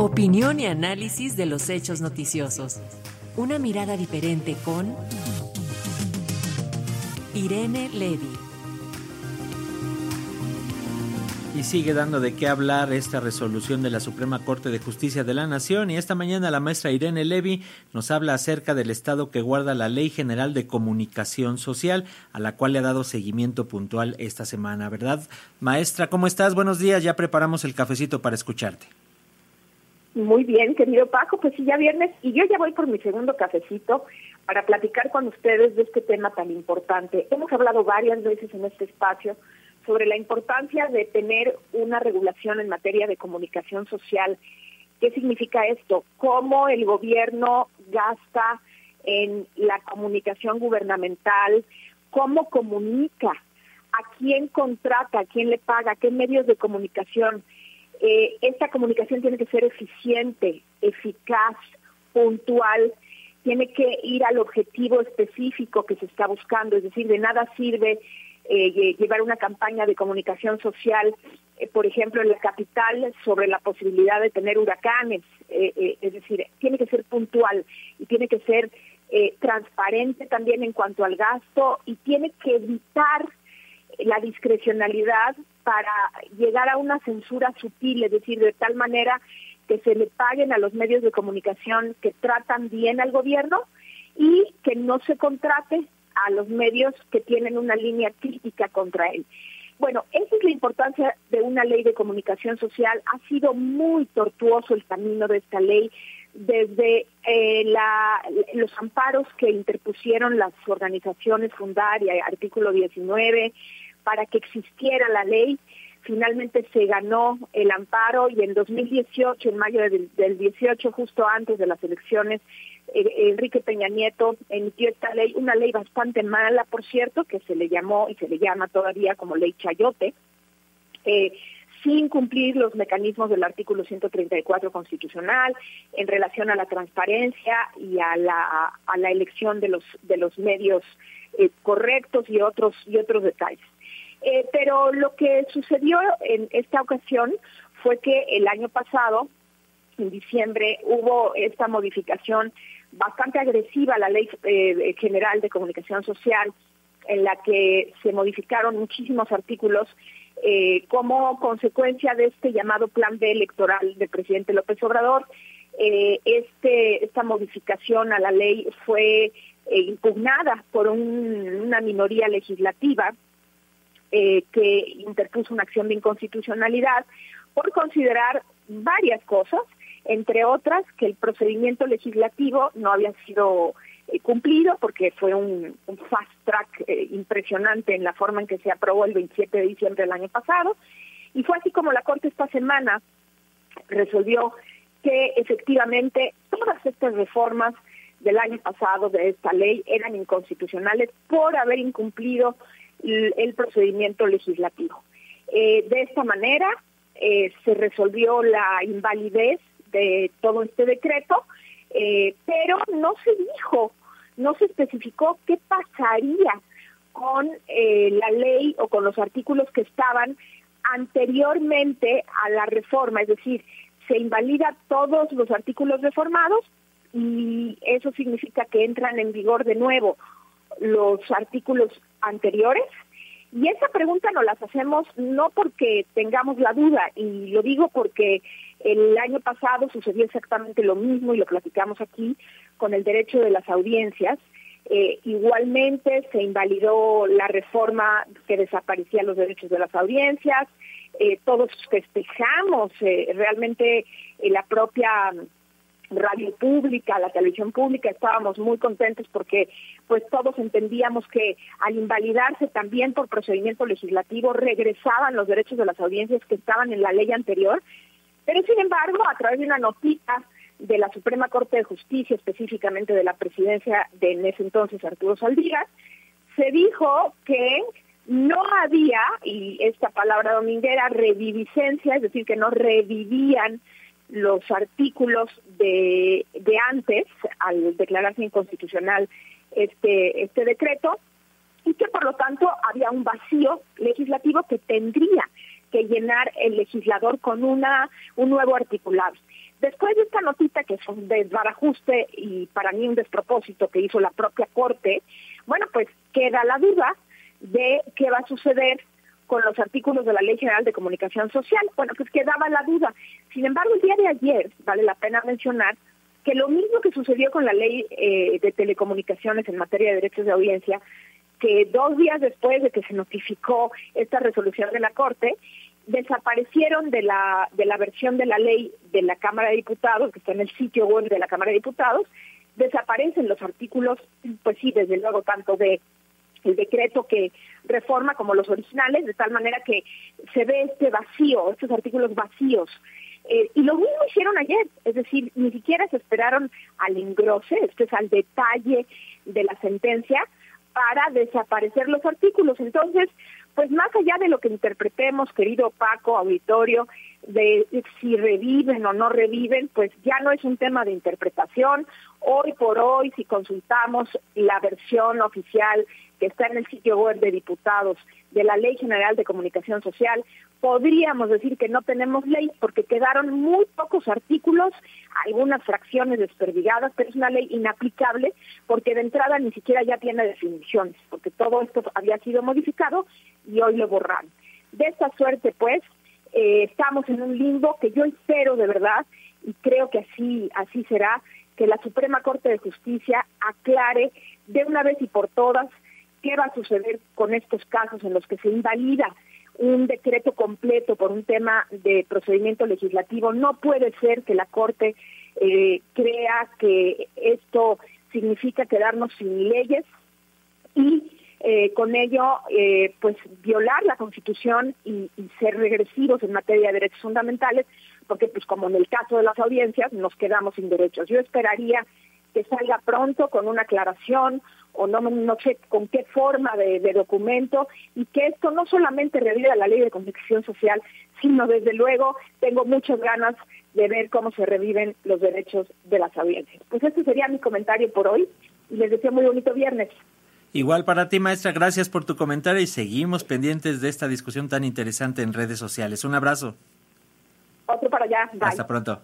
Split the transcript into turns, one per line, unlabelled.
Opinión y análisis de los hechos noticiosos. Una mirada diferente con Irene Levy.
Y sigue dando de qué hablar esta resolución de la Suprema Corte de Justicia de la Nación y esta mañana la maestra Irene Levy nos habla acerca del estado que guarda la Ley General de Comunicación Social, a la cual le ha dado seguimiento puntual esta semana, ¿verdad? Maestra, ¿cómo estás? Buenos días, ya preparamos el cafecito para escucharte.
Muy bien, querido Paco, pues sí, ya viernes y yo ya voy por mi segundo cafecito para platicar con ustedes de este tema tan importante. Hemos hablado varias veces en este espacio sobre la importancia de tener una regulación en materia de comunicación social. ¿Qué significa esto? ¿Cómo el gobierno gasta en la comunicación gubernamental? ¿Cómo comunica? ¿A quién contrata? ¿A quién le paga? ¿Qué medios de comunicación? Eh, esta comunicación tiene que ser eficiente, eficaz, puntual, tiene que ir al objetivo específico que se está buscando, es decir, de nada sirve eh, llevar una campaña de comunicación social, eh, por ejemplo, en la capital sobre la posibilidad de tener huracanes, eh, es decir, tiene que ser puntual y tiene que ser transparente también en cuanto al gasto y tiene que evitar la discrecionalidad para llegar a una censura sutil, es decir, de tal manera que se le paguen a los medios de comunicación que tratan bien al gobierno y que no se contrate a los medios que tienen una línea crítica contra él. Bueno, esa es la importancia de una ley de comunicación social. Ha sido muy tortuoso el camino de esta ley desde eh, la, los amparos que interpusieron las organizaciones fundarias, artículo 19, para que existiera la ley. Finalmente se ganó el amparo y en 2018, en mayo del, 18, justo antes de las elecciones, eh, Enrique Peña Nieto emitió esta ley, una ley bastante mala, por cierto, que se le llamó y se le llama todavía como ley Chayote, eh, sin cumplir los mecanismos del artículo 134 constitucional en relación a la transparencia y a la, elección de los de los medios eh, correctos y otros y otros detalles. Eh, pero lo que sucedió en esta ocasión fue que el año pasado, en diciembre, hubo esta modificación bastante agresiva a la Ley eh, General de Comunicación Social, en la que se modificaron muchísimos artículos eh, como consecuencia de este llamado plan B electoral del presidente López Obrador. este, esta modificación a la ley fue impugnada por una minoría legislativa eh, que interpuso una acción de inconstitucionalidad por considerar varias cosas, entre otras que el procedimiento legislativo no había sido eh, cumplido porque fue un, fast track eh, impresionante en la forma en que se aprobó el 27 de diciembre del año pasado. Y fue así como la Corte esta semana resolvió que efectivamente todas estas reformas del año pasado de esta ley eran inconstitucionales por haber incumplido el procedimiento legislativo. Eh, de esta manera eh, se resolvió la invalidez de todo este decreto, eh, pero no se dijo, no se especificó qué pasaría con la ley o con los artículos que estaban anteriormente a la reforma, es decir, se invalida todos los artículos reformados y eso significa que entran en vigor de nuevo los artículos anteriores? Y esa pregunta nos las hacemos no porque tengamos la duda, y lo digo porque el año pasado sucedió exactamente lo mismo y lo platicamos aquí con el derecho de las audiencias. Eh, igualmente se invalidó la reforma que desaparecía los derechos de las audiencias. Eh, todos festejamos eh, realmente la propia radio pública, la televisión pública, estábamos muy contentos porque pues todos entendíamos que al invalidarse también por procedimiento legislativo regresaban los derechos de las audiencias que estaban en la ley anterior, pero sin embargo, a través de una notita de la Suprema Corte de Justicia, específicamente de la presidencia de en ese entonces Arturo Saldívar, se dijo que no había, y esta palabra dominguera, reviviscencia, es decir, que no revivían los artículos de, de antes, al declararse inconstitucional este, este decreto, y que por lo tanto había un vacío legislativo que tendría que llenar el legislador con una un nuevo articulado. Después de esta notita, que es un desbarajuste y para mí un despropósito que hizo la propia Corte, bueno, pues queda la duda de qué va a suceder con los artículos de la Ley General de Comunicación Social. Bueno, pues quedaba la duda. Sin embargo, el día de ayer, vale la pena mencionar, que lo mismo que sucedió con la ley eh, de telecomunicaciones en materia de derechos de audiencia, que dos días después de que se notificó esta resolución de la Corte, desaparecieron de la, de la versión de la ley de la Cámara de Diputados, que está en el sitio web de la Cámara de Diputados, desaparecen los artículos, pues sí, desde luego, tanto de el decreto que reforma como los originales, de tal manera que se ve este vacío, estos artículos vacíos. Eh, y lo mismo hicieron ayer, es decir, ni siquiera se esperaron al engrose, esto es al detalle de la sentencia, para desaparecer los artículos. Entonces, pues más allá de lo que interpretemos, querido Paco, auditorio, de si reviven o no reviven, pues ya no es un tema de interpretación. Hoy por hoy, si consultamos la versión oficial que está en el sitio web de diputados de la Ley General de Comunicación Social, podríamos decir que no tenemos ley porque quedaron muy pocos artículos, algunas fracciones desperdigadas, pero es una ley inaplicable porque de entrada ni siquiera ya tiene definiciones, porque todo esto había sido modificado y hoy lo borraron. De esta suerte, pues, eh, estamos en un limbo que yo espero de verdad y creo que así así será que la Suprema Corte de Justicia aclare de una vez y por todas qué va a suceder con estos casos en los que se invalida un decreto completo por un tema de procedimiento legislativo. No puede ser que la Corte eh, crea que esto significa quedarnos sin leyes y eh, con ello eh, pues violar la Constitución y, y, ser regresivos en materia de derechos fundamentales, porque pues como en el caso de las audiencias nos quedamos sin derechos. Yo esperaría que salga pronto con una aclaración o no, no sé con qué forma de, documento y que esto no solamente reviva la ley de comunicación social, sino desde luego tengo muchas ganas de ver cómo se reviven los derechos de las audiencias. Pues este sería mi comentario por hoy y les deseo muy bonito viernes.
Igual para ti, maestra, gracias por tu comentario y seguimos pendientes de esta discusión tan interesante en redes sociales. Un abrazo.
Otro para allá.
Hasta pronto.